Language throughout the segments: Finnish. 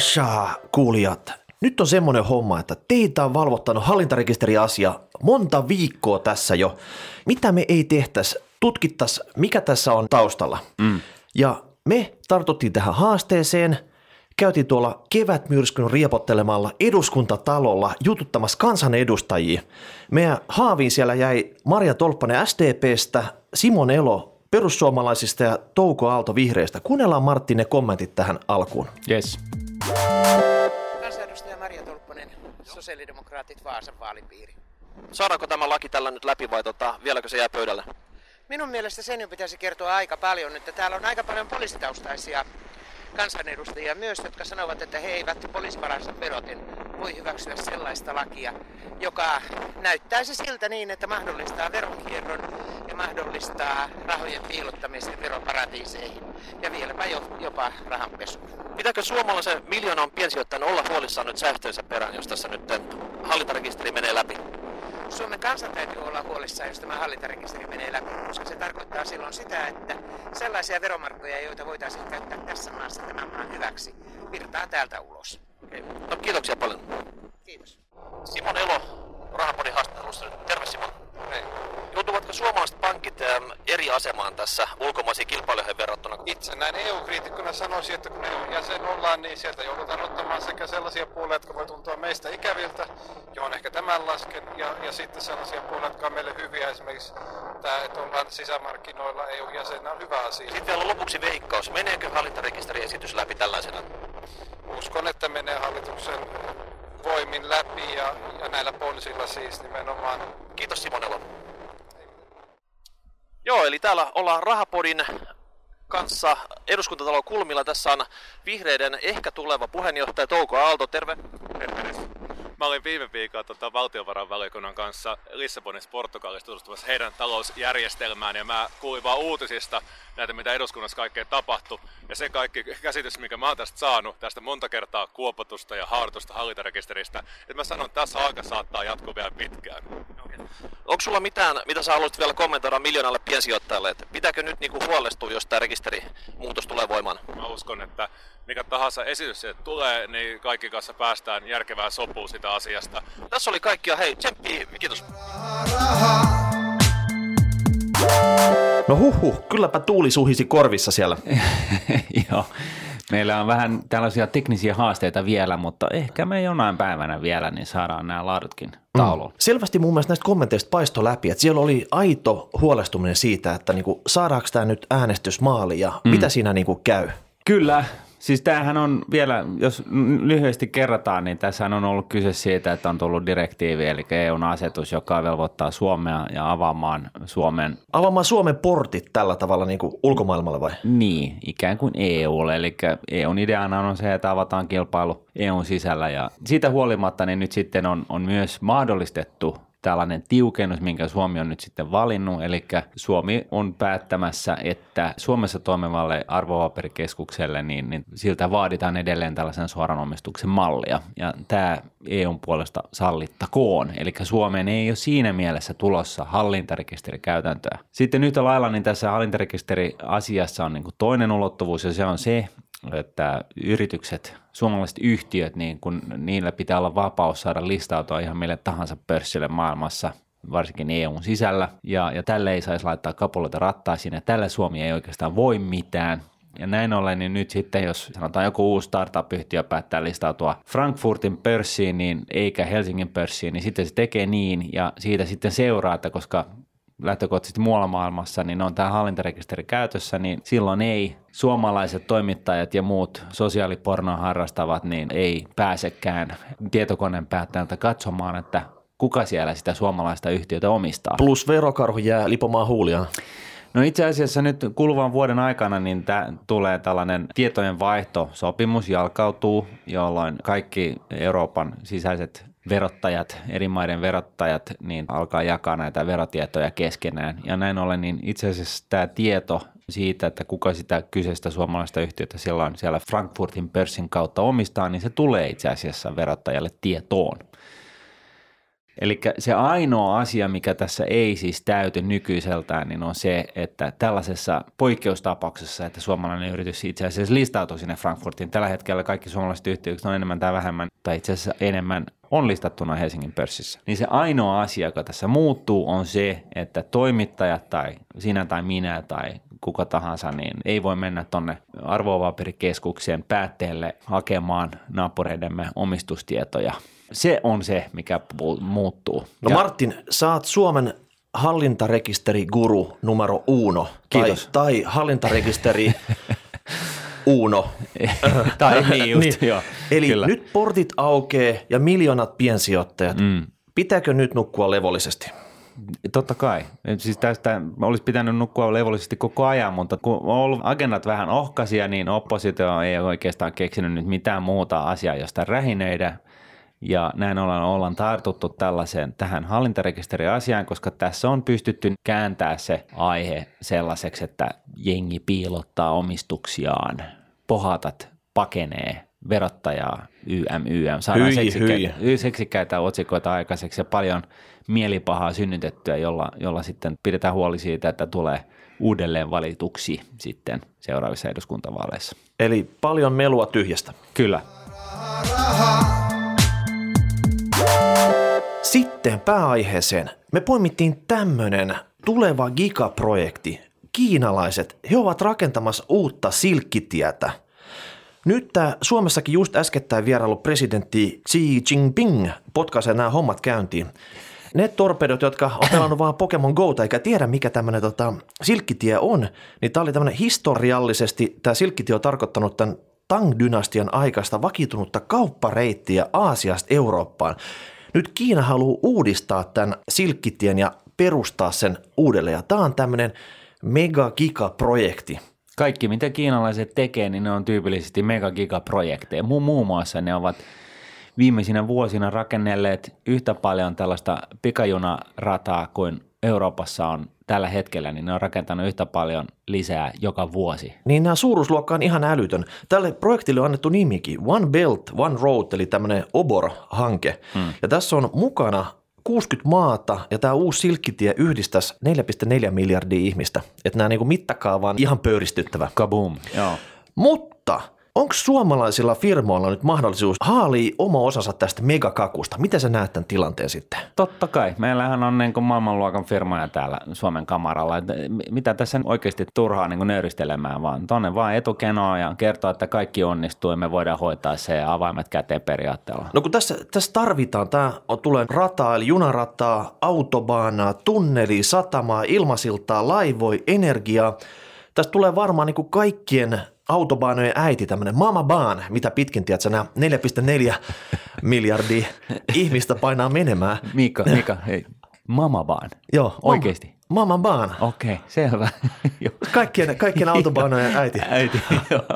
Rakasha, kuulijat. Nyt on semmoinen homma, että teitä on valvottanut hallintarekisteriasia monta viikkoa tässä jo. Mitä me ei tehtäisi, tutkittaisi, mikä tässä on taustalla. Mm. Ja me tartuttiin tähän haasteeseen, käytiin tuolla kevätmyrskyn riepottelemalla eduskuntatalolla jututtamassa kansanedustajia. Meidän haaviin siellä jäi Maria Tolppanen SDPstä, Simon Elo perussuomalaisista ja Touko Aalto vihreistä. Kuunnellaan Martti ne kommentit tähän alkuun. Yes. Kansanedustaja Maria Tolppanen, sosiaalidemokraatit Vaasan vaalipiiri. Saadaanko tämä laki tällä nyt läpi vai tota, vieläkö se jää pöydälle? Minun mielestä sen jo pitäisi kertoa aika paljon, että täällä on aika paljon poliisitaustaisia kansanedustajia myös, jotka sanovat, että he eivät poliisivaransa veroten voi hyväksyä sellaista lakia, joka näyttäisi siltä niin, että mahdollistaa veronkierron ja mahdollistaa rahojen piilottamisen veroparatiiseihin ja vieläpä jopa rahanpesuun. Pitääkö suomalaisen miljoonan piensijoittajan olla huolissaan nyt säästöensä perään, jos tässä nyt hallintarekisteri menee läpi? Suomen kansan täytyy olla huolissaan, jos tämä hallintarekisteri menee läpi, koska se tarkoittaa silloin sitä, että sellaisia veromarkkoja, joita voitaisiin käyttää tässä maassa tämän maan hyväksi, virtaa täältä ulos. Okay. No, kiitoksia paljon. Kiitos. Simon Elo, Rahapodin haastattelussa. Terve Simon. Hei. Joutuvatko suomalaiset pankit ähm, eri asemaan tässä ulkomaisiin kilpailijoihin verrattuna? Itse näin EU-kriitikkona sanoisin, että kun EU-jäsen ollaan, niin sieltä joudutaan ottamaan sekä sellaisia puolia, jotka voi tuntua meistä ikäviltä, johon ehkä tämän lasken, ja, ja sitten sellaisia puolia, jotka on meille hyviä. Esimerkiksi tämä, että ollaan sisämarkkinoilla EU-jäsenä on hyvä asia. Sitten vielä lopuksi veikkaus. Meneekö hallintarekisteriesitys läpi tällaisena? Uskon, että menee hallituksen voimin läpi ja, ja näillä poliisilla siis nimenomaan. Kiitos Simonella. Joo, eli täällä ollaan Rahapodin kanssa eduskuntatalon kulmilla. Tässä on vihreiden ehkä tuleva puheenjohtaja Touko Aalto. Terve. Mä olin viime viikolla tota, valtiovarainvaliokunnan kanssa Lissabonissa Portugalissa tutustumassa heidän talousjärjestelmään ja mä kuulin vaan uutisista näitä, mitä eduskunnassa kaikkea tapahtui. Ja se kaikki käsitys, mikä mä oon tästä saanut, tästä monta kertaa kuopatusta ja haartusta hallintarekisteristä, että mä sanon, että tässä aika saattaa jatkua vielä pitkään. Onko sulla mitään, mitä sä haluaisit vielä kommentoida miljoonalle piensijoittajalle, että pitääkö nyt niinku huolestua, jos tämä rekisterimuutos tulee voimaan? Mä uskon, että mikä tahansa esitys sieltä tulee, niin kaikki kanssa päästään järkevään sopuun sitä asiasta. Tässä oli kaikkia. Hei, tsemppi, kiitos. No huhhuh, kylläpä tuuli suhisi korvissa siellä. Joo. Meillä on vähän tällaisia teknisiä haasteita vielä, mutta ehkä me jonain päivänä vielä niin saadaan nämä laadutkin tauluun. Mm. Selvästi mun mielestä näistä kommenteista paisto läpi, että siellä oli aito huolestuminen siitä, että niinku, saadaanko tämä nyt äänestysmaali ja mm. mitä siinä niinku käy. Kyllä, Siis tämähän on vielä, jos lyhyesti kerrataan, niin tässä on ollut kyse siitä, että on tullut direktiivi, eli EUn asetus, joka velvoittaa Suomea ja avaamaan Suomen... Avaamaan Suomen portit tällä tavalla niin kuin ulkomaailmalle vai? Niin, ikään kuin EUlle, eli EUn ideana on se, että avataan kilpailu EUn sisällä ja siitä huolimatta niin nyt sitten on, on myös mahdollistettu tällainen tiukennus, minkä Suomi on nyt sitten valinnut, eli Suomi on päättämässä, että Suomessa toimivalle arvopaperikeskukselle, niin, niin siltä vaaditaan edelleen tällaisen suoran omistuksen mallia, ja tämä EUn puolesta sallittakoon, eli Suomeen ei ole siinä mielessä tulossa hallintarekisterikäytäntöä. Sitten yhtä lailla niin tässä hallintarekisteriasiassa on niin toinen ulottuvuus, ja se on se, että yritykset, suomalaiset yhtiöt, niin kun niillä pitää olla vapaus saada listautua ihan mille tahansa pörssille maailmassa, varsinkin EUn sisällä, ja, ja tälle ei saisi laittaa kapuloita rattaisiin, ja tälle Suomi ei oikeastaan voi mitään, ja näin ollen, niin nyt sitten, jos sanotaan joku uusi startup-yhtiö päättää listautua Frankfurtin pörssiin, niin eikä Helsingin pörssiin, niin sitten se tekee niin, ja siitä sitten seuraa, että koska lähtökohtaisesti muualla maailmassa, niin on tämä hallintarekisteri käytössä, niin silloin ei suomalaiset toimittajat ja muut sosiaalipornoa harrastavat, niin ei pääsekään tietokoneen päättäjältä katsomaan, että kuka siellä sitä suomalaista yhtiötä omistaa. Plus verokarhu jää lipomaan huulia. No itse asiassa nyt kuluvan vuoden aikana niin tämä tulee tällainen tietojen vaihtosopimus jalkautuu, jolloin kaikki Euroopan sisäiset verottajat, eri maiden verottajat, niin alkaa jakaa näitä verotietoja keskenään. Ja näin ollen, niin itse asiassa tämä tieto siitä, että kuka sitä kyseistä suomalaista yhtiötä siellä on siellä Frankfurtin pörssin kautta omistaa, niin se tulee itse asiassa verottajalle tietoon. Eli se ainoa asia, mikä tässä ei siis täyty nykyiseltään, niin on se, että tällaisessa poikkeustapauksessa, että suomalainen yritys itse asiassa listautuu sinne Frankfurtiin. Tällä hetkellä kaikki suomalaiset yhtiöt on enemmän tai vähemmän, tai itse asiassa enemmän on listattuna Helsingin pörssissä. Niin se ainoa asia, joka tässä muuttuu, on se, että toimittajat tai sinä tai minä tai kuka tahansa, niin ei voi mennä tuonne arvopaperikeskukseen päätteelle hakemaan naapureidemme omistustietoja. Se on se, mikä muuttuu. No ja Martin, saat Suomen hallintarekisteriguru numero uno. Kiitos. Tai, tai hallintarekisteri Uno. tai niin just, niin. joo. Eli kyllä. nyt portit aukeaa ja miljoonat piensijoittajat. Mm. Pitääkö nyt nukkua levollisesti? Totta kai. Siis tästä olisi pitänyt nukkua levollisesti koko ajan, mutta kun on ollut agendat vähän ohkaisia, niin oppositio ei oikeastaan keksinyt nyt mitään muuta asiaa, josta rähinöidä. Ja näin ollaan, ollaan tartuttu tällaiseen tähän hallintarekisteriasiaan, koska tässä on pystytty kääntää se aihe sellaiseksi, että jengi piilottaa omistuksiaan, pohatat pakenee verottajaa, YM, YM. Saadaan hyi, seksikkäitä, hyi. seksikkäitä otsikoita aikaiseksi ja paljon mielipahaa synnytettyä, jolla, jolla sitten pidetään huoli siitä, että tulee uudelleen valituksi sitten seuraavissa eduskuntavaaleissa. Eli paljon melua tyhjästä. Kyllä. Sitten pääaiheeseen. Me poimittiin tämmöinen tuleva gigaprojekti. Kiinalaiset, he ovat rakentamassa uutta silkkitietä – nyt tämä Suomessakin just äskettäin vierailu presidentti Xi Jinping potkaisee nämä hommat käyntiin. Ne torpedot, jotka on pelannut vaan Pokemon Go eikä tiedä mikä tämmöinen tota, silkkitie on, niin tämä oli tämmöinen historiallisesti, tämä silkkitie on tarkoittanut tämän Tang-dynastian aikaista vakiintunutta kauppareittiä Aasiasta Eurooppaan. Nyt Kiina haluaa uudistaa tämän silkkitien ja perustaa sen uudelleen. Ja tämä on tämmöinen mega-giga-projekti. Kaikki, mitä kiinalaiset tekee, niin ne on tyypillisesti megagigaprojekteja. Mu- muun muassa ne ovat viimeisinä vuosina rakennelleet yhtä paljon tällaista pikajunarataa kuin Euroopassa on tällä hetkellä, niin ne on rakentanut yhtä paljon lisää joka vuosi. Niin nämä suuruusluokka on ihan älytön. Tälle projektille on annettu nimikin One Belt, One Road, eli tämmöinen OBOR-hanke. Hmm. Ja tässä on mukana 60 maata ja tämä uusi silkkitie yhdistäisi 4,4 miljardia ihmistä. Että nämä niin mittakaava on ihan pöyristyttävä. Kaboom, joo. Mutta Onko suomalaisilla firmoilla nyt mahdollisuus haalia oma osansa tästä megakakusta? Miten sä näet tämän tilanteen sitten? Totta kai. Meillähän on niin kuin maailmanluokan firmoja täällä Suomen kamaralla. Että mitä tässä oikeasti turhaa niin kuin nöyristelemään, vaan tonne vaan etukenoa ja kertoa, että kaikki onnistuu ja me voidaan hoitaa se avaimet käteen periaatteella. No kun tässä, tässä tarvitaan, tämä on, tulee rataa eli junarataa, autobaanaa, tunneli, satamaa, ilmasiltaa, laivoi, energiaa. Tästä tulee varmaan niin kuin kaikkien autobaanojen äiti, tämmöinen Mama Baan, mitä pitkin, tiedätkö, nämä 4,4 miljardia ihmistä painaa menemään. Mika, Mika, hei. Mama Baan? Joo. Oikeasti? Mama Baan. Okei, okay, selvä. kaikkien, kaikkien autobaanojen äiti. äiti,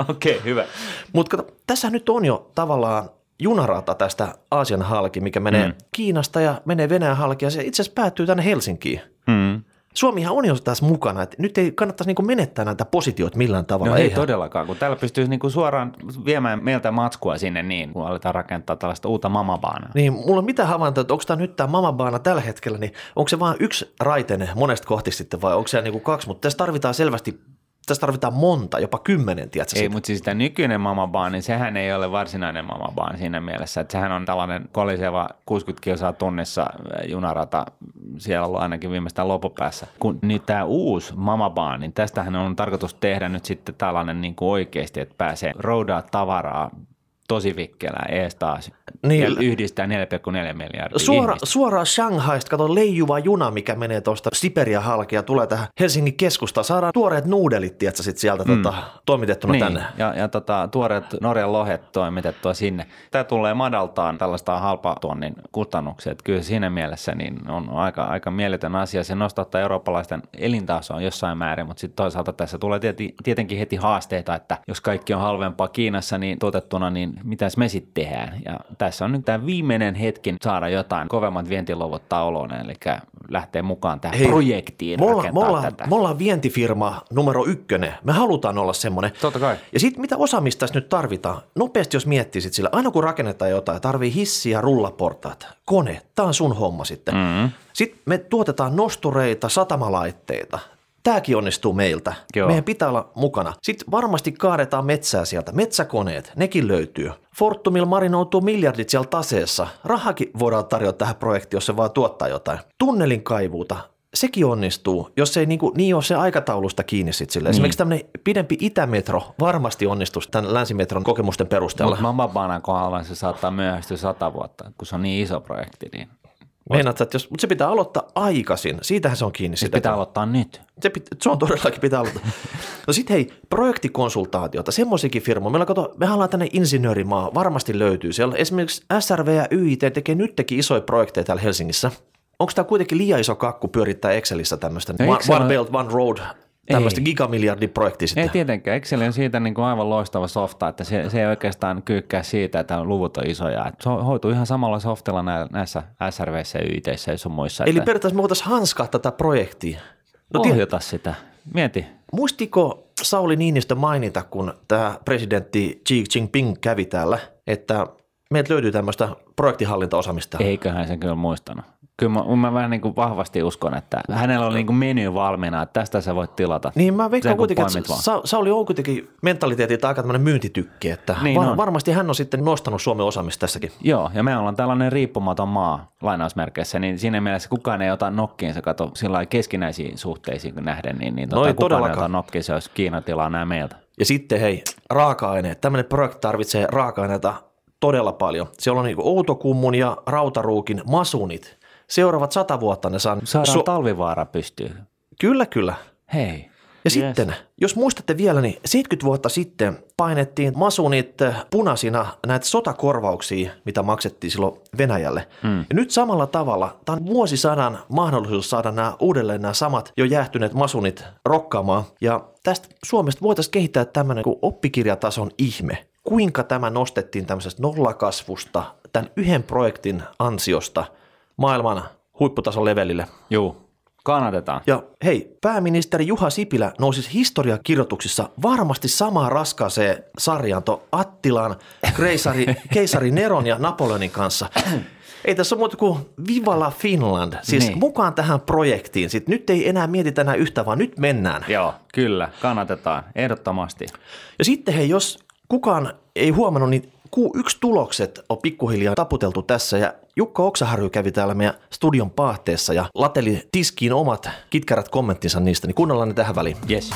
okei, okay, hyvä. Mutta tässä nyt on jo tavallaan junarata tästä Aasian halki, mikä menee mm. Kiinasta ja menee Venäjän halki ja se itse asiassa päättyy tänne Helsinkiin. Mm. Suomihan on jo tässä mukana, että nyt ei kannattaisi niin menettää näitä positioita millään tavalla. No ei Eihän. todellakaan, kun täällä pystyisi niin suoraan viemään meiltä matskua sinne niin, kun aletaan rakentaa tällaista uutta mamabaana. Niin, mulla on mitä havaintoa, että onko tämä nyt tämä mamabaana tällä hetkellä, niin onko se vain yksi raiteinen monesta kohti sitten vai onko se niin kuin kaksi, mutta tässä tarvitaan selvästi tässä tarvitaan monta, jopa kymmenen, tiedätkö? Ei, mutta siis tämä nykyinen mamabaan, niin sehän ei ole varsinainen mamabaan siinä mielessä, että sehän on tällainen koliseva 60 kilsaa tunnissa äh, junarata, siellä on ainakin viimeistään loppupäässä. Kun nyt tämä uusi mamabaan, niin tästähän on tarkoitus tehdä nyt sitten tällainen niin kuin oikeasti, että pääsee roudaa tavaraa tosi vikkelää ees taas. Niin, ja yhdistää 4,4 miljardia Suora, Suoraan Shanghaista, kato leijuva juna, mikä menee tuosta Siberia halki ja tulee tähän Helsingin keskustaan. Saadaan tuoreet nuudelit, tiedätkö, sit sieltä mm. tota, toimitettuna niin, tänne. Ja, ja tota, tuoreet Norjan lohet toimitettua sinne. Tämä tulee madaltaan tällaista halpatuonnin kustannuksia. Kyllä siinä mielessä niin on aika, aika mieletön asia. Se nostattaa eurooppalaisten elintasoa jossain määrin, mutta sitten toisaalta tässä tulee tietenkin heti haasteita, että jos kaikki on halvempaa Kiinassa niin tuotettuna, niin mitäs me sitten tehdään. Ja tässä on nyt tämä viimeinen hetki saada jotain kovemmat vientiluvut tauluun, eli lähtee mukaan tähän Hei, projektiin me ollaan, me, ollaan, tätä. me ollaan vientifirma numero ykkönen. Me halutaan olla semmoinen. Totta kai. Ja sitten mitä osaamista tässä nyt tarvitaan? Nopeasti jos miettisit sillä, aina kun rakennetaan jotain, tarvii hissiä, rullaportaat, kone, tämä on sun homma sitten. Mm-hmm. Sitten me tuotetaan nostureita, satamalaitteita, Tämäkin onnistuu meiltä. Joo. Meidän pitää olla mukana. Sitten varmasti kaadetaan metsää sieltä. Metsäkoneet, nekin löytyy. Fortumilla marinoutuu miljardit siellä taseessa. Rahakin voidaan tarjota tähän projektiin, jos se vaan tuottaa jotain. Tunnelin kaivuuta, sekin onnistuu, jos ei niin, kuin, niin ole se aikataulusta kiinni sit sille. Niin. Esimerkiksi tämmöinen pidempi itämetro varmasti onnistuisi tämän länsimetron kokemusten perusteella. Mutta Mambabaanan kohdalla se saattaa myöhästyä sata vuotta, kun se on niin iso projekti. Niin Meinaat, että jos, mutta se pitää aloittaa aikaisin. Siitähän se on kiinni. Se pitää aloittaa nyt. Se, pit, se on todellakin pitää aloittaa. No sitten hei, projektikonsultaatiota, semmoisiakin firmoja. Meillä kato, me ollaan tänne insinöörimaa, varmasti löytyy. Siellä esimerkiksi SRV ja YIT tekee nytkin isoja projekteja täällä Helsingissä. Onko tämä kuitenkin liian iso kakku pyörittää Excelissä tämmöistä no, one, one Belt, One Road tämmöistä gigamiljardiprojektia sitten. Ei tietenkään. Excel on siitä niin kuin aivan loistava softa, että se, se ei oikeastaan kyykkää siitä, että luvut on isoja. Että se hoituu ihan samalla softilla näissä SRVissä, YITissä ja sun muissa. Eli että... periaatteessa me voitaisiin hanskaa tätä projektia. No, Ohjata sitä. Mieti. Muistiko Sauli Niinistö mainita, kun tämä presidentti Xi Jinping kävi täällä, että meiltä löytyy tämmöistä projektihallintaosaamista? Eiköhän sen kyllä muistanut kyllä mä, mä vähän niin kuin vahvasti uskon, että hänellä oli niin kuin menu valmiina, että tästä sä voit tilata. Niin mä veikkaan kuitenkin, että Sa- Sauli on kuitenkin mentaliteetilta aika tämmöinen myyntitykki, että niin var- varmasti hän on sitten nostanut Suomen osaamista tässäkin. Joo, ja me ollaan tällainen riippumaton maa lainausmerkeissä, niin siinä mielessä kukaan ei ota nokkiinsa, kato sillä keskinäisiin suhteisiin nähden, niin, niin tota, no kukaan ei ota nokkiinsa, jos Kiina tilaa nämä meiltä. Ja sitten hei, raaka-aineet. Tämmöinen projekti tarvitsee raaka-aineita todella paljon. Siellä on niin Outokummun ja Rautaruukin masunit – seuraavat sata vuotta ne saa... Saadaan su- talvivaara pystyy. Kyllä, kyllä. Hei. Ja yes. sitten, jos muistatte vielä, niin 70 vuotta sitten painettiin masunit punaisina näitä sotakorvauksia, mitä maksettiin silloin Venäjälle. Mm. Ja nyt samalla tavalla, tämä on vuosisadan mahdollisuus saada nämä uudelleen nämä samat jo jäähtyneet masunit rokkaamaan. Ja tästä Suomesta voitaisiin kehittää tämmöinen kuin oppikirjatason ihme. Kuinka tämä nostettiin tämmöisestä nollakasvusta tämän yhden projektin ansiosta – maailman huipputason levelille. Joo, kannatetaan. Ja hei, pääministeri Juha Sipilä nousi historiakirjoituksissa varmasti samaan raskaaseen sarjanto Attilan, keisari, keisari Neron ja Napoleonin kanssa. Ei tässä ole muuta kuin Vivala Finland, siis niin. mukaan tähän projektiin. Sitten nyt ei enää mietitä enää yhtä, vaan nyt mennään. Joo, kyllä, kannatetaan, ehdottomasti. Ja sitten hei, jos kukaan ei huomannut, niin Q1-tulokset on pikkuhiljaa taputeltu tässä ja Jukka Oksaharju kävi täällä meidän studion pahteessa ja lateli tiskiin omat kitkerät kommenttinsa niistä, niin kuunnellaan ne tähän väliin. Yes.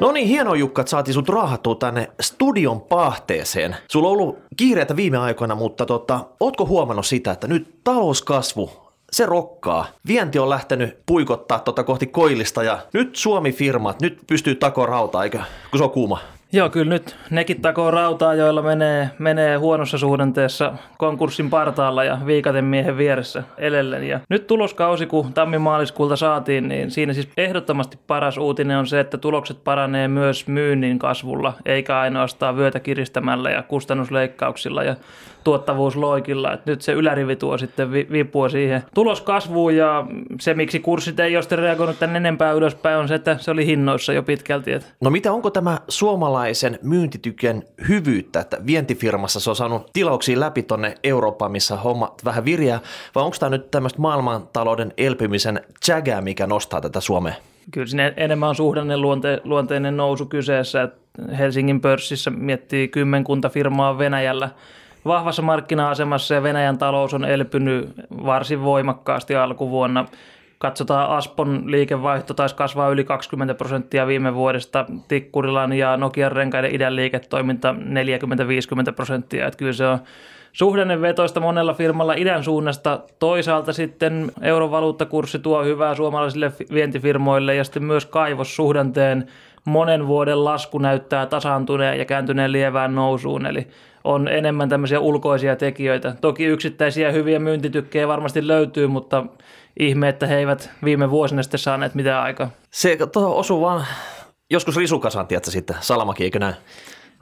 No niin, hienoa Jukka, että saatiin sut raahattua tänne studion pahteeseen. Sulla on ollut kiireitä viime aikoina, mutta tota, ootko huomannut sitä, että nyt talouskasvu se rokkaa. Vienti on lähtenyt puikottaa tota kohti koillista ja nyt Suomi-firmat, nyt pystyy takoon rautaa, eikö? Kun se on kuuma. Joo, kyllä nyt nekin takoo rautaa, joilla menee, menee huonossa suhdanteessa konkurssin partaalla ja viikaten miehen vieressä elellen. Ja nyt tuloskausi, kun tammi-maaliskuulta saatiin, niin siinä siis ehdottomasti paras uutinen on se, että tulokset paranee myös myynnin kasvulla, eikä ainoastaan vyötä kiristämällä ja kustannusleikkauksilla ja tuottavuusloikilla. Et nyt se ylärivi tuo sitten vipua siihen tuloskasvuun ja se, miksi kurssit ei ole reagoinut tänne enempää ylöspäin, on se, että se oli hinnoissa jo pitkälti. No mitä, onko tämä suomalaisen myyntityken hyvyyttä, että vientifirmassa se on saanut tilauksia läpi tonne Eurooppaan, missä homma vähän virjää, vai onko tämä nyt tämmöistä maailmantalouden elpymisen jägää, mikä nostaa tätä Suomea? Kyllä siinä enemmän on suhdanne luonte, luonteinen nousu kyseessä. Helsingin pörssissä miettii kymmenkunta firmaa Venäjällä – vahvassa markkina-asemassa ja Venäjän talous on elpynyt varsin voimakkaasti alkuvuonna. Katsotaan Aspon liikevaihto taisi kasvaa yli 20 prosenttia viime vuodesta, Tikkurilan ja Nokian renkaiden idän liiketoiminta 40-50 prosenttia. Että kyllä se on suhdannevetoista monella firmalla idän suunnasta. Toisaalta sitten eurovaluuttakurssi tuo hyvää suomalaisille vientifirmoille ja sitten myös kaivossuhdanteen monen vuoden lasku näyttää tasaantuneen ja kääntyneen lievään nousuun. Eli on enemmän tämmöisiä ulkoisia tekijöitä. Toki yksittäisiä hyviä myyntitykkejä varmasti löytyy, mutta ihme, että he eivät viime vuosina sitten saaneet mitään aikaa. Se osuu vaan joskus risukasaan, tiedätkö sitten, Salamaki, eikö näin?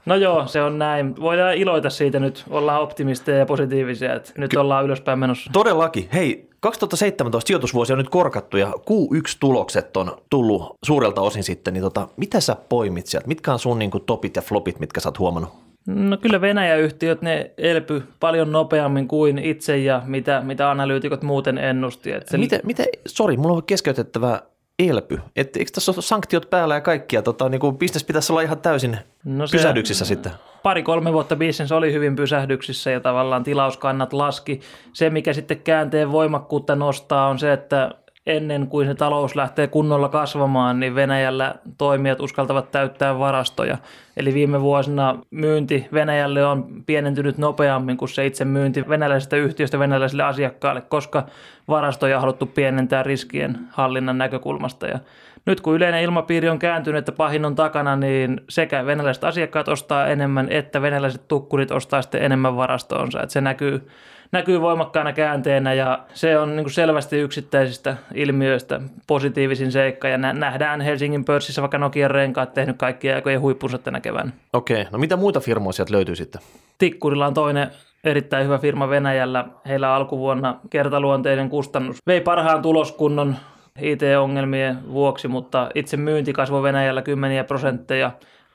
No joo, se on näin. Voidaan iloita siitä nyt, ollaan optimisteja ja positiivisia, että nyt Ky- ollaan ylöspäin menossa. Todellakin. Hei, 2017 sijoitusvuosi on nyt korkattu ja Q1-tulokset on tullut suurelta osin sitten, niin tota, mitä sä poimit sieltä? Mitkä on sun niin kuin, topit ja flopit, mitkä sä oot huomannut? No kyllä Venäjä-yhtiöt, ne elpy paljon nopeammin kuin itse ja mitä, mitä analyytikot muuten ennusti. Että se... Miten, miten, sori, mulla on keskeytettävä elpy. Et, eikö tässä ole sanktiot päällä ja kaikkia? Tota, niin kuin business pitäisi olla ihan täysin no se, pysähdyksissä sitten. Pari-kolme vuotta business oli hyvin pysähdyksissä ja tavallaan tilauskannat laski. Se, mikä sitten käänteen voimakkuutta nostaa, on se, että ennen kuin se talous lähtee kunnolla kasvamaan, niin Venäjällä toimijat uskaltavat täyttää varastoja. Eli viime vuosina myynti Venäjälle on pienentynyt nopeammin kuin se itse myynti venäläisestä yhtiöstä venäläisille asiakkaille, koska varastoja on haluttu pienentää riskien hallinnan näkökulmasta. Ja nyt kun yleinen ilmapiiri on kääntynyt, että pahin on takana, niin sekä venäläiset asiakkaat ostaa enemmän, että venäläiset tukkurit ostaa sitten enemmän varastoonsa. Että se näkyy näkyy voimakkaana käänteenä ja se on niin kuin selvästi yksittäisistä ilmiöistä positiivisin seikka ja nähdään Helsingin pörssissä vaikka Nokian renkaat tehnyt kaikkia aikojen huippunsa tänä keväänä. Okei, no mitä muita firmoja sieltä löytyy sitten? Tikkurilla on toinen erittäin hyvä firma Venäjällä. Heillä alkuvuonna kertaluonteinen kustannus vei parhaan tuloskunnon IT-ongelmien vuoksi, mutta itse myynti kasvoi Venäjällä kymmeniä prosentteja.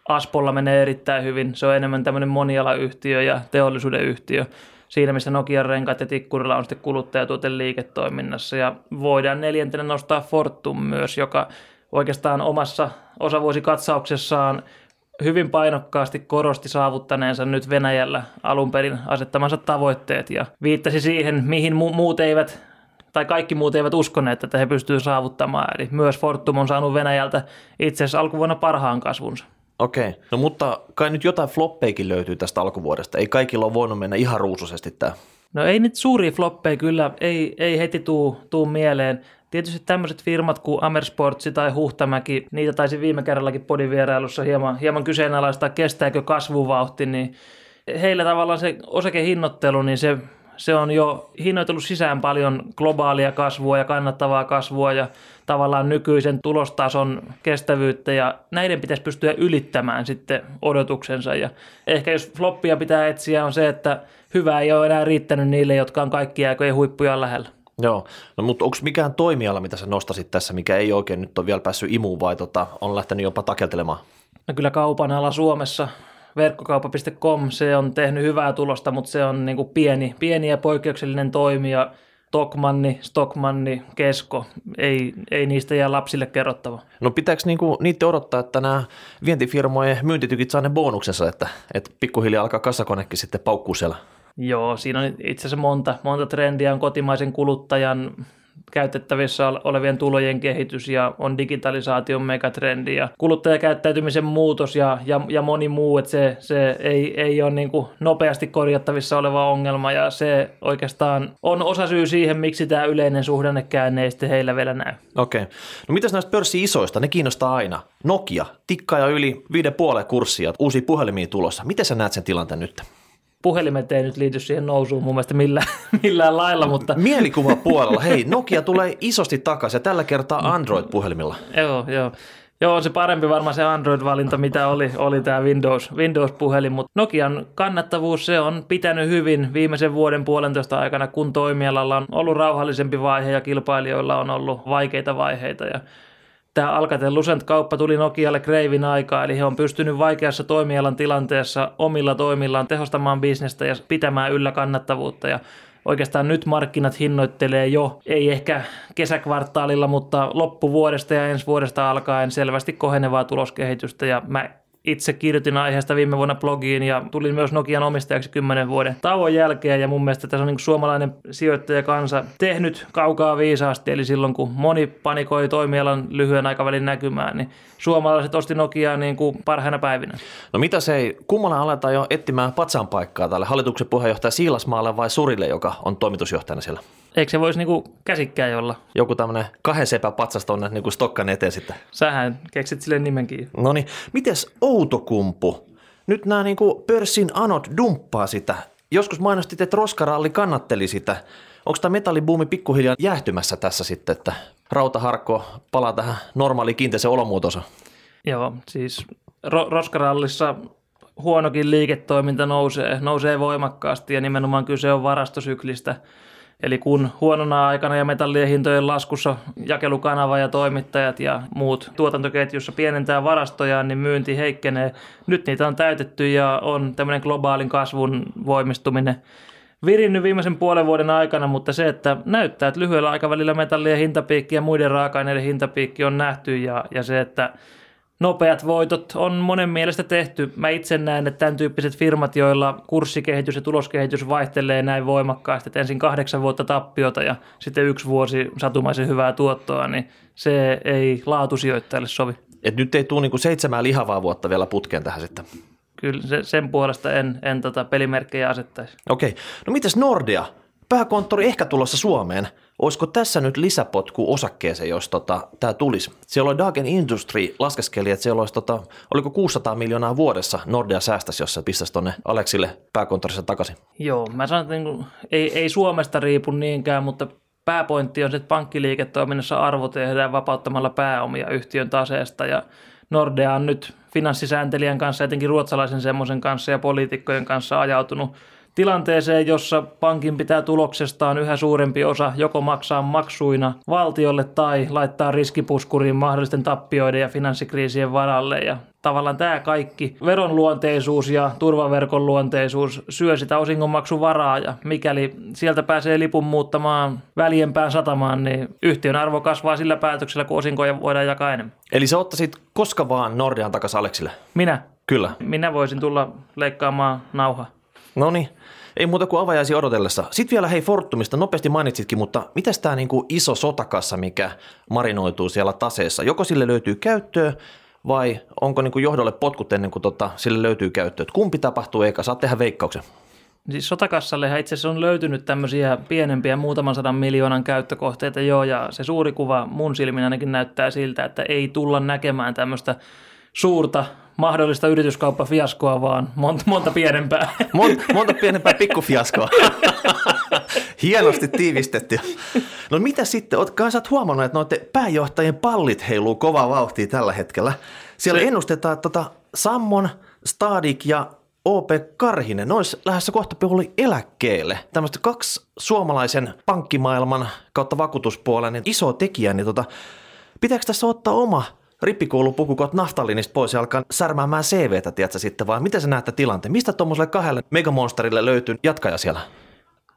Aspolla menee erittäin hyvin. Se on enemmän tämmöinen monialayhtiö ja teollisuuden yhtiö siinä, missä Nokian renkaat ja tikkurilla on sitten kuluttajatuoten liiketoiminnassa. Ja voidaan neljäntenä nostaa Fortum myös, joka oikeastaan omassa osavuosikatsauksessaan hyvin painokkaasti korosti saavuttaneensa nyt Venäjällä alun perin asettamansa tavoitteet ja viittasi siihen, mihin mu- muut eivät tai kaikki muut eivät uskoneet, että he pystyvät saavuttamaan. Eli myös Fortum on saanut Venäjältä itse asiassa alkuvuonna parhaan kasvunsa. Okei, no mutta kai nyt jotain floppeikin löytyy tästä alkuvuodesta. Ei kaikilla ole voinut mennä ihan ruusuisesti tämä. No ei nyt suuria floppeja kyllä, ei, ei heti tuu, tuu mieleen. Tietysti tämmöiset firmat kuin Amersportsi tai Huhtamäki, niitä taisi viime kerrallakin podivierailussa hieman, hieman kyseenalaistaa, kestääkö kasvuvauhti, niin heillä tavallaan se osakehinnoittelu, niin se se on jo hinnoitellut sisään paljon globaalia kasvua ja kannattavaa kasvua ja tavallaan nykyisen tulostason kestävyyttä ja näiden pitäisi pystyä ylittämään sitten odotuksensa ja ehkä jos floppia pitää etsiä on se, että hyvää ei ole enää riittänyt niille, jotka on kaikki aikojen huippuja lähellä. Joo, no mutta onko mikään toimiala, mitä sä nostasit tässä, mikä ei oikein nyt ole vielä päässyt imuun vai tota, on lähtenyt jopa takeltelemaan? No kyllä kaupan ala Suomessa verkkokauppa.com, se on tehnyt hyvää tulosta, mutta se on niin kuin pieni, pieni ja poikkeuksellinen toimija. Tokmanni, Stockmanni, Kesko, ei, ei niistä jää lapsille kerrottava. No pitääkö niinku niitä odottaa, että nämä vientifirmojen myyntitykit saa ne bonuksensa, että, että pikkuhiljaa alkaa kassakonekin sitten paukkuu siellä? Joo, siinä on itse asiassa monta, monta trendiä on kotimaisen kuluttajan käytettävissä olevien tulojen kehitys ja on digitalisaation megatrendi ja kuluttajakäyttäytymisen muutos ja, ja, ja moni muu, että se, se ei, ei ole niin kuin nopeasti korjattavissa oleva ongelma ja se oikeastaan on osa syy siihen, miksi tämä yleinen suhdannekäänne ei sitten heillä vielä näy. Okei. Okay. No mitäs näistä pörssi-isoista? Ne kiinnostaa aina. Nokia, tikkaa jo yli viiden puolen kurssia, uusia puhelimia tulossa. Miten sä näet sen tilanteen nyt? Puhelimet ei nyt liity siihen nousuun mun mielestä millään, millään lailla, mutta... Mielikuva puolella. Hei, Nokia tulee isosti takaisin ja tällä kertaa Android-puhelimilla. joo, joo. Joo, on se parempi varmaan se Android-valinta, mitä oli, oli tämä Windows, Windows-puhelin, mutta Nokian kannattavuus se on pitänyt hyvin viimeisen vuoden puolentoista aikana, kun toimialalla on ollut rauhallisempi vaihe ja kilpailijoilla on ollut vaikeita vaiheita. Ja Tämä Alcatel Lucent-kauppa tuli Nokialle kreivin aikaa, eli he on pystynyt vaikeassa toimialan tilanteessa omilla toimillaan tehostamaan bisnestä ja pitämään yllä kannattavuutta. Ja oikeastaan nyt markkinat hinnoittelee jo, ei ehkä kesäkvartaalilla, mutta loppuvuodesta ja ensi vuodesta alkaen selvästi kohenevaa tuloskehitystä. Ja mä itse kirjoitin aiheesta viime vuonna blogiin ja tulin myös Nokian omistajaksi kymmenen vuoden tauon jälkeen ja mun mielestä tässä on niin suomalainen sijoittajakansa tehnyt kaukaa viisaasti, eli silloin kun moni panikoi toimialan lyhyen aikavälin näkymään, niin suomalaiset osti Nokiaa niin kuin parhaina päivinä. No mitä se ei, kummalla aletaan jo etsimään patsan paikkaa tälle hallituksen puheenjohtaja Siilasmaalle vai Surille, joka on toimitusjohtajana siellä? Eikö se voisi niinku käsikkäin olla? Joku tämmöinen kahden sepä patsas tuonne niinku stokkan eteen sitten. Sähän keksit sille nimenkin. No niin, mites Outokumpu? Nyt nämä niinku pörssin anot dumppaa sitä. Joskus mainostit, että roskaralli kannatteli sitä. Onko tämä metallibuumi pikkuhiljaa jäähtymässä tässä sitten, että rautaharkko palaa tähän normaali kiinteiseen olomuotoonsa? Joo, siis ro- roskarallissa huonokin liiketoiminta nousee, nousee voimakkaasti ja nimenomaan kyse on varastosyklistä. Eli kun huonona aikana ja metallien hintojen laskussa jakelukanava ja toimittajat ja muut tuotantoketjussa pienentää varastojaan, niin myynti heikkenee. Nyt niitä on täytetty ja on tämmöinen globaalin kasvun voimistuminen virinnyt viimeisen puolen vuoden aikana, mutta se, että näyttää, että lyhyellä aikavälillä metallien hintapiikki ja muiden raaka-aineiden hintapiikki on nähty ja, ja se, että nopeat voitot on monen mielestä tehty. Mä itse näen, että tämän tyyppiset firmat, joilla kurssikehitys ja tuloskehitys vaihtelee näin voimakkaasti, että ensin kahdeksan vuotta tappiota ja sitten yksi vuosi satumaisen hyvää tuottoa, niin se ei laatusijoittajalle sovi. Et nyt ei tule niinku seitsemää lihavaa vuotta vielä putkeen tähän sitten. Kyllä se, sen puolesta en, en tota pelimerkkejä asettaisi. Okei. No mitäs Nordea? Pääkonttori ehkä tulossa Suomeen. Olisiko tässä nyt lisäpotku osakkeeseen, jos tota, tämä tulisi? Siellä oli Dagen Industry laskeskeli, että siellä olisi, tota, oliko 600 miljoonaa vuodessa Nordea säästäisi, jos se pistäisi tuonne Aleksille pääkonttorissa takaisin. Joo, mä sanon, että niin ei, ei Suomesta riipu niinkään, mutta pääpointti on se, että pankkiliiketoiminnassa arvo tehdään vapauttamalla pääomia yhtiön taseesta ja Nordea on nyt finanssisääntelijän kanssa, etenkin ruotsalaisen semmoisen kanssa ja poliitikkojen kanssa ajautunut tilanteeseen, jossa pankin pitää tuloksestaan yhä suurempi osa joko maksaa maksuina valtiolle tai laittaa riskipuskuriin mahdollisten tappioiden ja finanssikriisien varalle. Ja tavallaan tämä kaikki veron luonteisuus ja turvaverkon luonteisuus syö sitä osingonmaksuvaraa ja mikäli sieltä pääsee lipun muuttamaan väljempään satamaan, niin yhtiön arvo kasvaa sillä päätöksellä, kun osinkoja voidaan jakaa enemmän. Eli sä ottaisit koska vaan Nordean takaisin Aleksille? Minä? Kyllä. Minä voisin tulla leikkaamaan nauha. No niin. Ei muuta kuin avajaisi odotellessa. Sitten vielä hei Fortumista, nopeasti mainitsitkin, mutta mitäs tämä niinku iso sotakassa, mikä marinoituu siellä taseessa? Joko sille löytyy käyttöä vai onko niinku johdolle potkut ennen kuin tota, sille löytyy käyttöä? Kumpi tapahtuu eikä saa tehdä veikkauksen? Siis sotakassallehan itse asiassa on löytynyt tämmöisiä pienempiä muutaman sadan miljoonan käyttökohteita jo, ja se suuri kuva mun silmin ainakin näyttää siltä, että ei tulla näkemään tämmöistä suurta mahdollista yrityskauppafiaskoa, vaan monta, monta pienempää. Monta, monta pienempää pikkufiaskoa. Hienosti tiivistetty. No mitä sitten, ootko sä huomannut, että noiden pääjohtajien pallit heiluu kovaa vauhtia tällä hetkellä? Siellä Se... ennustetaan, tota Sammon, Stadik ja OP Karhinen, ne olisi lähdössä kohta puoli eläkkeelle. Tämmöistä kaksi suomalaisen pankkimaailman kautta vakuutuspuolen niin iso tekijä, niin tota, pitääkö tässä ottaa oma rippikoulupukukot naftalinista pois ja alkaa särmäämään CVtä, tiedätkö sitten, vai miten sä näette tilanteen? Mistä tuommoiselle kahdelle megamonsterille löytyy jatkaja siellä?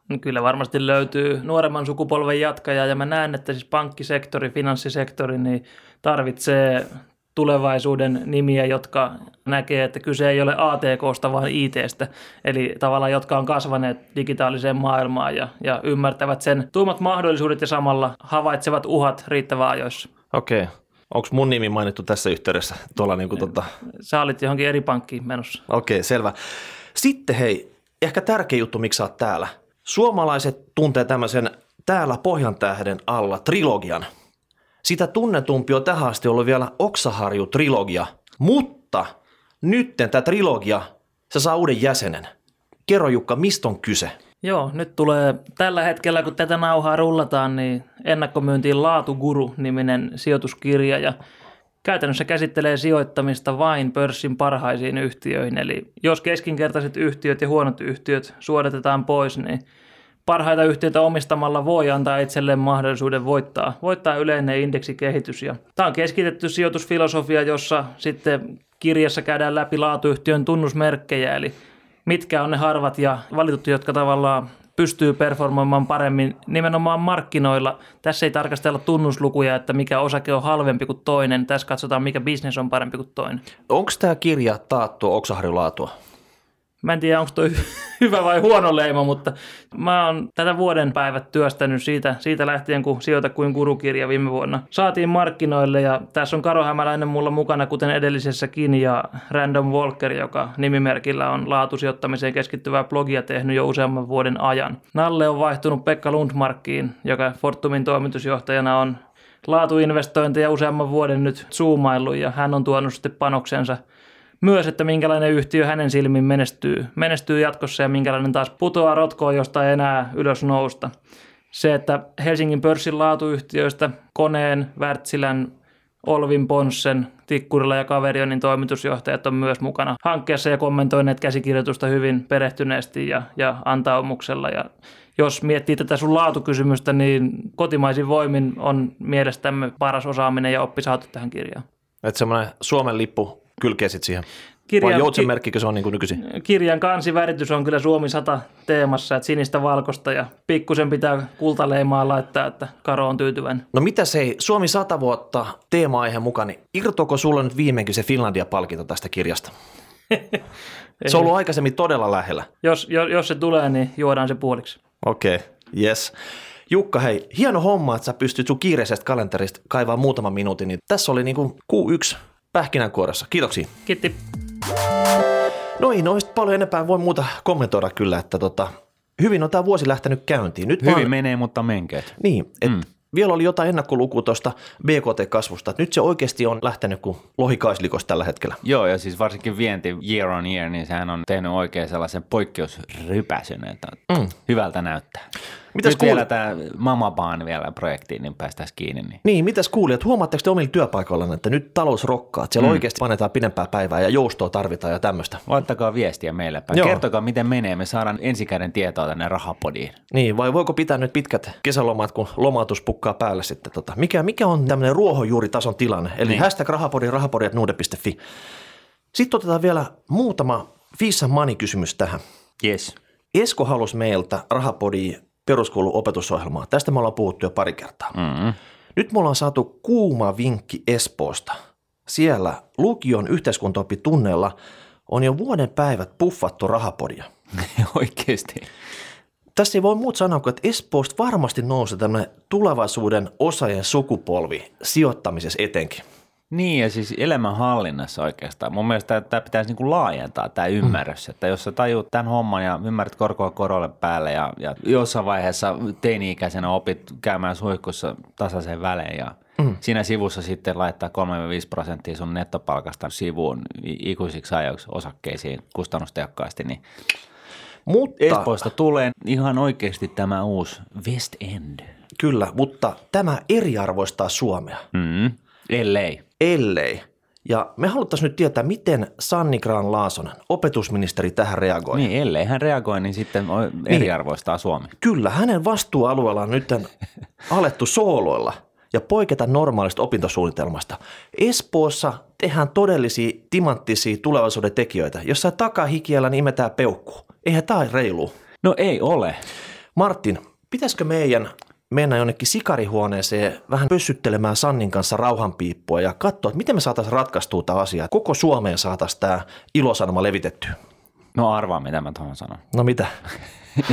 No kyllä varmasti löytyy nuoremman sukupolven jatkaja ja mä näen, että siis pankkisektori, finanssisektori niin tarvitsee tulevaisuuden nimiä, jotka näkee, että kyse ei ole ATKsta, vaan ITstä, eli tavallaan jotka on kasvaneet digitaaliseen maailmaan ja, ja ymmärtävät sen tuomat mahdollisuudet ja samalla havaitsevat uhat riittävän ajoissa. Okei. Okay. Onko mun nimi mainittu tässä yhteydessä? Tuolla niin kuin, tota... Sä olit johonkin eri pankkiin menossa. Okei, okay, selvä. Sitten hei, ehkä tärkeä juttu, miksi sä oot täällä. Suomalaiset tuntee tämmöisen täällä Pohjan tähden alla trilogian. Sitä tunnetumpi on tähän asti ollut vielä Oksaharju-trilogia, mutta nytten tämä trilogia, se saa uuden jäsenen. Kerro Jukka, mistä on kyse? Joo, nyt tulee tällä hetkellä, kun tätä nauhaa rullataan, niin ennakkomyyntiin Laatuguru-niminen sijoituskirja ja käytännössä käsittelee sijoittamista vain pörssin parhaisiin yhtiöihin. Eli jos keskinkertaiset yhtiöt ja huonot yhtiöt suodatetaan pois, niin parhaita yhtiöitä omistamalla voi antaa itselleen mahdollisuuden voittaa, voittaa yleinen indeksikehitys. Ja tämä on keskitetty sijoitusfilosofia, jossa sitten kirjassa käydään läpi laatuyhtiön tunnusmerkkejä, eli mitkä on ne harvat ja valitut, jotka tavallaan pystyy performoimaan paremmin nimenomaan markkinoilla. Tässä ei tarkastella tunnuslukuja, että mikä osake on halvempi kuin toinen. Tässä katsotaan, mikä bisnes on parempi kuin toinen. Onko tämä kirja taattua oksaharjulaatua? Mä en tiedä, onko toi hyvä vai huono leima, mutta mä oon tätä vuoden päivät työstänyt siitä, siitä lähtien, kun Sijoita kuin kurukirja viime vuonna saatiin markkinoille. Ja tässä on Karo Hämäläinen mulla mukana, kuten edellisessäkin, ja Random Walker, joka nimimerkillä on laatusijoittamiseen keskittyvää blogia tehnyt jo useamman vuoden ajan. Nalle on vaihtunut Pekka Lundmarkkiin, joka Fortumin toimitusjohtajana on laatuinvestointeja useamman vuoden nyt zoomaillut, ja hän on tuonut sitten panoksensa – myös, että minkälainen yhtiö hänen silmin menestyy, menestyy jatkossa ja minkälainen taas putoaa rotkoon, josta ei enää ylös nousta. Se, että Helsingin pörssin laatuyhtiöistä Koneen, Wärtsilän, Olvin Ponssen, Tikkurilla ja Kaverionin toimitusjohtajat on myös mukana hankkeessa ja kommentoineet käsikirjoitusta hyvin perehtyneesti ja, ja antaumuksella. Ja jos miettii tätä sun laatukysymystä, niin kotimaisin voimin on mielestämme paras osaaminen ja oppi saatu tähän kirjaan. Että semmoinen Suomen lippu kylkee sit siihen. Kirjan, Vai joutsen merkkikö se on niin kuin nykyisin? kirjan kansiväritys on kyllä Suomi 100 teemassa, että sinistä valkoista ja pikkusen pitää kultaleimaa laittaa, että Karo on tyytyväinen. No mitä se ei, Suomi 100 vuotta teema-aiheen mukaan, niin irtoako sulle nyt viimeinkin se Finlandia-palkinto tästä kirjasta? se on ollut aikaisemmin todella lähellä. Jos, jos, jos se tulee, niin juodaan se puoliksi. Okei, okay. yes. Jukka, hei, hieno homma, että sä pystyt sun kiireisestä kalenterista kaivaa muutaman minuutin. Niin tässä oli niinku Q1 pähkinänkuoressa. Kiitoksia. Kiitti. No ei noista paljon enempää voi muuta kommentoida kyllä, että tota, hyvin on tämä vuosi lähtenyt käyntiin. Nyt Hyvin vaan, menee, mutta menkeet. Niin, että mm. vielä oli jotain ennakkolukua tuosta BKT-kasvusta. Nyt se oikeasti on lähtenyt kuin lohikaislikos tällä hetkellä. Joo, ja siis varsinkin vienti year on year, niin sehän on tehnyt oikein sellaisen poikkeusrypäsyn, että mm. hyvältä näyttää. Mitäs Nyt kuulit? vielä tämä Mamabaan vielä projektiin, niin päästäisiin kiinni. Niin. Niin, mitäs kuulijat, huomaatteko te omilla työpaikoillanne, että nyt talous rokkaa, että siellä mm. oikeasti panetaan pidempää päivää ja joustoa tarvitaan ja tämmöistä. Laittakaa viestiä meille päin. Joo. Kertokaa, miten menee. Me saadaan ensikäden tietoa tänne rahapodiin. Niin, vai voiko pitää nyt pitkät kesälomat, kun lomautus pukkaa päälle sitten? Tota, mikä, mikä on tämmöinen ruohonjuuritason tilanne? Eli niin. Hashtag rahapodi, rahapodi, nuude.fi. Sitten otetaan vielä muutama Fissa Money-kysymys tähän. Yes. Esko halusi meiltä rahapodi peruskoulun opetusohjelmaa. Tästä me ollaan puhuttu jo pari kertaa. Mm-hmm. Nyt me ollaan saatu kuuma vinkki Espoosta. Siellä lukion yhteiskuntaoppitunneilla on jo vuoden päivät puffattu rahapodia. Oikeasti. Tässä ei voi muut sanoa kuin, että Espoosta varmasti nousee tämmöinen tulevaisuuden osaajien sukupolvi sijoittamisessa etenkin. Niin, ja siis elämänhallinnassa oikeastaan. Mun mielestä tämä pitäisi niinku laajentaa tämä ymmärrys, mm. että jos sä tajuut tämän homman ja ymmärrät korkoa korolle päälle ja, ja jossain vaiheessa teini-ikäisenä opit käymään suihkussa tasaisen välein ja mm. siinä sivussa sitten laittaa 3-5 prosenttia sun nettopalkasta sivuun ikuisiksi ajoiksi osakkeisiin kustannustehokkaasti, niin Mutta, Espoosta tulee ihan oikeasti tämä uusi West End. kyllä, mutta tämä eriarvoistaa Suomea, Mm. Ellei. Ellei. Ja me haluttaisiin nyt tietää, miten Sanni Graan Laasonen, opetusministeri, tähän reagoi. Niin, ellei hän reagoi, niin sitten o- eriarvoistaa Suomi. Kyllä, hänen vastuualueella on nyt alettu sooloilla ja poiketa normaalista opintosuunnitelmasta. Espoossa tehdään todellisia timanttisia tulevaisuuden tekijöitä. Jos sä takahikiellä, niin imetään peukku. Eihän tämä reilu. No ei ole. Martin, pitäisikö meidän mennä jonnekin sikarihuoneeseen vähän pössyttelemään Sannin kanssa rauhanpiippua ja katsoa, että miten me saataisiin ratkaistua tämä asia. Koko Suomeen saataisiin tämä ilosanoma levitettyä. No arvaa, mitä mä tuohon sanon. No mitä?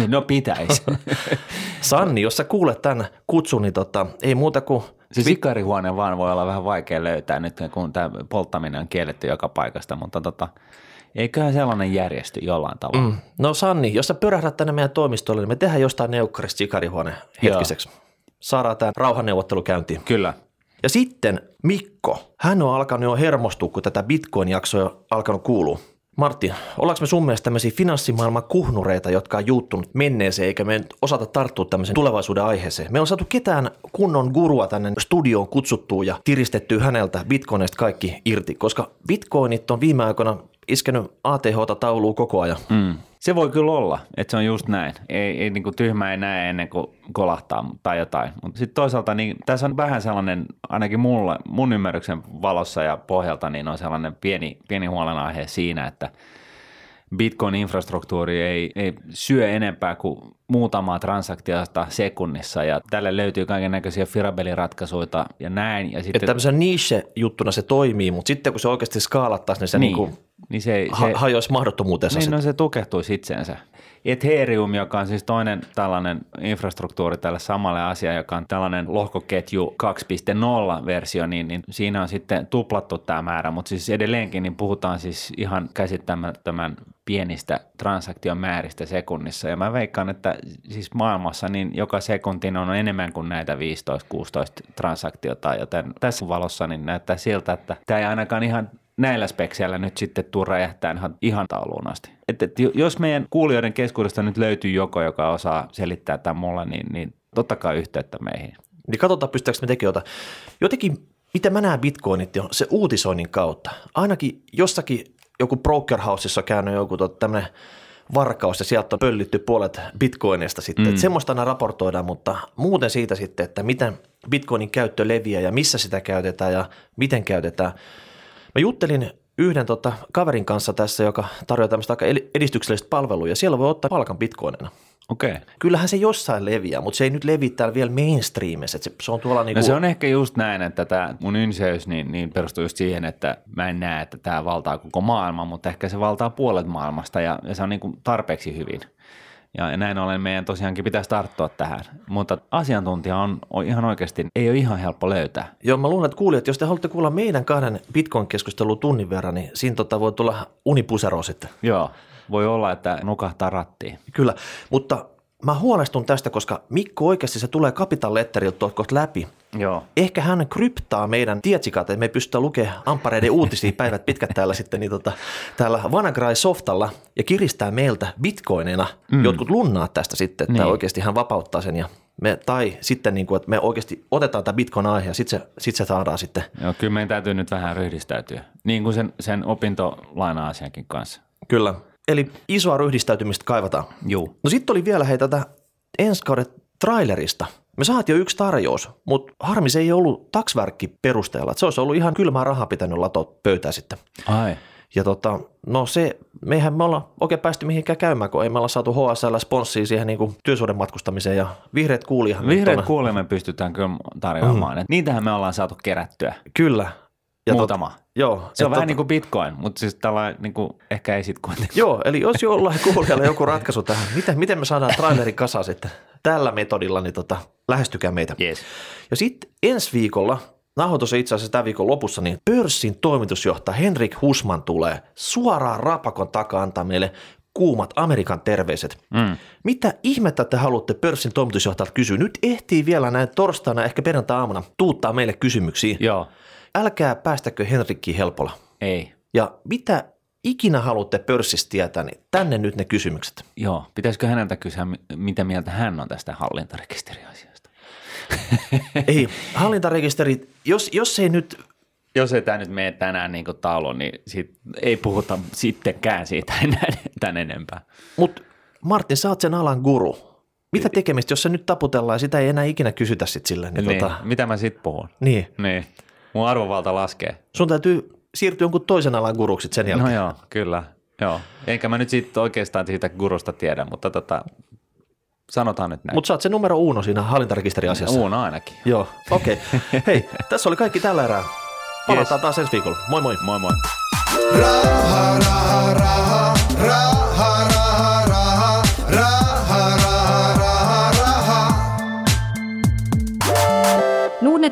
No pitäisi. Sanni, jos sä kuulet tämän kutsun, niin tota, ei muuta kuin Se sikarihuone vaan voi olla vähän vaikea löytää nyt, kun tämä polttaminen on kielletty joka paikasta, mutta tota, eiköhän sellainen järjesty jollain tavalla. Mm. No Sanni, jos sä pörähdät tänne meidän toimistolle, niin me tehdään jostain neukkarista sikarihuone hetkiseksi. Saadaan tämä rauhanneuvottelu käyntiin. Kyllä. Ja sitten Mikko, hän on alkanut jo hermostua, kun tätä Bitcoin-jaksoa on alkanut kuulua. Martti, ollaanko me sun mielestä tämmöisiä finanssimaailman kuhnureita, jotka on juuttunut menneeseen, eikä me osata tarttua tämmöiseen tulevaisuuden aiheeseen? Me on saatu ketään kunnon gurua tänne studioon kutsuttua ja tiristettyä häneltä Bitcoinista kaikki irti, koska Bitcoinit on viime aikoina iskenyt ATH-tauluun koko ajan. Mm. Se voi kyllä olla, että se on just näin. Ei, ei niin kuin tyhmä ei näe ennen kuin kolahtaa tai jotain. Mutta sitten toisaalta niin, tässä on vähän sellainen, ainakin mulla, mun ymmärryksen valossa ja pohjalta, niin on sellainen pieni, pieni huolenaihe siinä, että Bitcoin-infrastruktuuri ei, ei syö enempää kuin muutamaa transaktiota sekunnissa ja tälle löytyy kaiken näköisiä firabeliratkaisuja ja näin. Ja Että sitten, tämmöisen niche-juttuna se toimii, mutta sitten kun se oikeasti skaalattaisiin, niin se niin. niin, Niin niin se, ha- se, hajoisi mahdottomuutensa. Niin, no se tukehtuisi itseensä. Ethereum, joka on siis toinen tällainen infrastruktuuri tälle samalle asialle, joka on tällainen lohkoketju 2.0-versio, niin, niin siinä on sitten tuplattu tämä määrä, mutta siis edelleenkin niin puhutaan siis ihan käsittämättömän pienistä transaktiomääristä sekunnissa. Ja mä veikkaan, että siis maailmassa niin joka sekuntiin on enemmän kuin näitä 15-16 transaktiota, joten tässä valossa niin näyttää siltä, että tämä ei ainakaan ihan näillä spekseillä nyt sitten tuu räjähtää ihan, ihan tauluun asti. Et, et, jos meidän kuulijoiden keskuudesta nyt löytyy joko, joka osaa selittää tämän mulle, niin, niin totta kai yhteyttä meihin. niin katsotaan, pystytäänkö me jotain. Jotenkin miten mä näen bitcoinit jo, se uutisoinnin kautta. Ainakin jossakin joku broker houseissa on käynyt joku tämmöinen varkaus ja sieltä on pöllitty puolet bitcoinista sitten. Mm. semmoista aina raportoidaan, mutta muuten siitä sitten, että miten bitcoinin käyttö leviää ja missä sitä käytetään ja miten käytetään. Mä juttelin yhden tota, kaverin kanssa tässä, joka tarjoaa tämmöistä aika edistyksellistä palvelua ja siellä voi ottaa palkan bitcoinina. Okei. Okay. Kyllähän se jossain leviää, mutta se ei nyt levi täällä vielä mainstreamissa. Se, se, on tuolla niinku... no se on ehkä just näin, että tämä mun ynseys niin, niin perustuu just siihen, että mä en näe, että tämä valtaa koko maailman, mutta ehkä se valtaa puolet maailmasta ja, ja se on niinku tarpeeksi hyvin. Ja näin ollen meidän tosiaankin pitäisi tarttua tähän. Mutta asiantuntija on, on ihan oikeasti, ei ole ihan helppo löytää. Joo, mä luulen, että kuulijat, jos te haluatte kuulla meidän kahden Bitcoin-keskustelun tunnin verran, niin siinä tota voi tulla unipusero sitten. Joo, voi olla, että nukahtaa rattiin. Kyllä, mutta mä huolestun tästä, koska Mikko oikeasti se tulee Capital Letteriltä kohta läpi. Joo. Ehkä hän kryptaa meidän tietsikat, että me pystytään lukemaan ampareiden uutisia päivät pitkät täällä sitten niin tota, täällä WannaCry softalla ja kiristää meiltä bitcoinina. Mm. Jotkut lunnaa tästä sitten, että niin. oikeasti hän vapauttaa sen ja me, tai sitten niin kuin, että me oikeasti otetaan tämä bitcoin-aihe ja sitten se, sit se saadaan sitten. Joo, kyllä meidän täytyy nyt vähän ryhdistäytyä, niin kuin sen, sen opintolaina-asiankin kanssa. Kyllä. Eli isoa ryhdistäytymistä kaivataan. Joo. No sitten oli vielä hei tätä ensi kauden trailerista. Me saatiin jo yksi tarjous, mutta harmi se ei ollut taksvärkki perusteella. Se olisi ollut ihan kylmää rahaa pitänyt latoa pöytää sitten. Ai. Ja tota, no se, meihän me ollaan oikein päästy mihinkään käymään, kun ei me olla saatu HSL sponssia siihen niin työsuuden matkustamiseen ja vihreät kuulijahan. Vihreät kuulijat me pystytään kyllä tarjoamaan. Mm. Niitähän me ollaan saatu kerättyä. Kyllä. Ja Muutama. Tot, joo. Se on vähän tot... niin kuin bitcoin, mutta siis tällainen niin kuin, ehkä ei sitten kuitenkaan. Joo, eli jos jollain kuulijalla joku ratkaisu tähän, miten, miten me saadaan traileri kasa sitten tällä metodilla, niin tota, lähestykää meitä. Yes. Ja sitten ensi viikolla, nauhoitus itse asiassa tämän viikon lopussa, niin pörssin toimitusjohtaja Henrik Husman tulee suoraan rapakon takaa antaa meille kuumat Amerikan terveiset. Mm. Mitä ihmettä te haluatte pörssin toimitusjohtajalta kysyä? Nyt ehtii vielä näin torstaina, ehkä perjantai-aamuna, tuuttaa meille kysymyksiä. Joo älkää päästäkö Henrikki helpolla. Ei. Ja mitä ikinä haluatte pörssistä tietää, niin tänne nyt ne kysymykset. Joo, pitäisikö häneltä kysyä, mitä mieltä hän on tästä hallintarekisteriasiasta? ei, hallintarekisteri, jos, jos ei nyt... Jos ei tämä nyt mene tänään niin kuin taulun, niin sit ei puhuta sittenkään siitä enää tämän enempää. Mutta Martin, sä oot sen alan guru. Mitä tekemistä, jos se nyt taputellaan ja sitä ei enää ikinä kysytä sitten sille? Niin, niin tota... Mitä mä sitten puhun? Niin. niin. Mun arvovalta laskee. Sun täytyy siirtyä jonkun toisen alan guruksit sen jälkeen. No joo, kyllä. Joo. Enkä mä nyt siitä oikeastaan siitä gurusta tiedä, mutta tota, sanotaan nyt näin. Mutta sä oot se numero uno siinä hallintarekisteriasiassa. Uno ainakin. Joo, okei. Okay. Hei, tässä oli kaikki tällä erää. Palataan yes. taas ensi viikolla. Moi moi. Moi moi. Raha, raha, raha, raha, raha,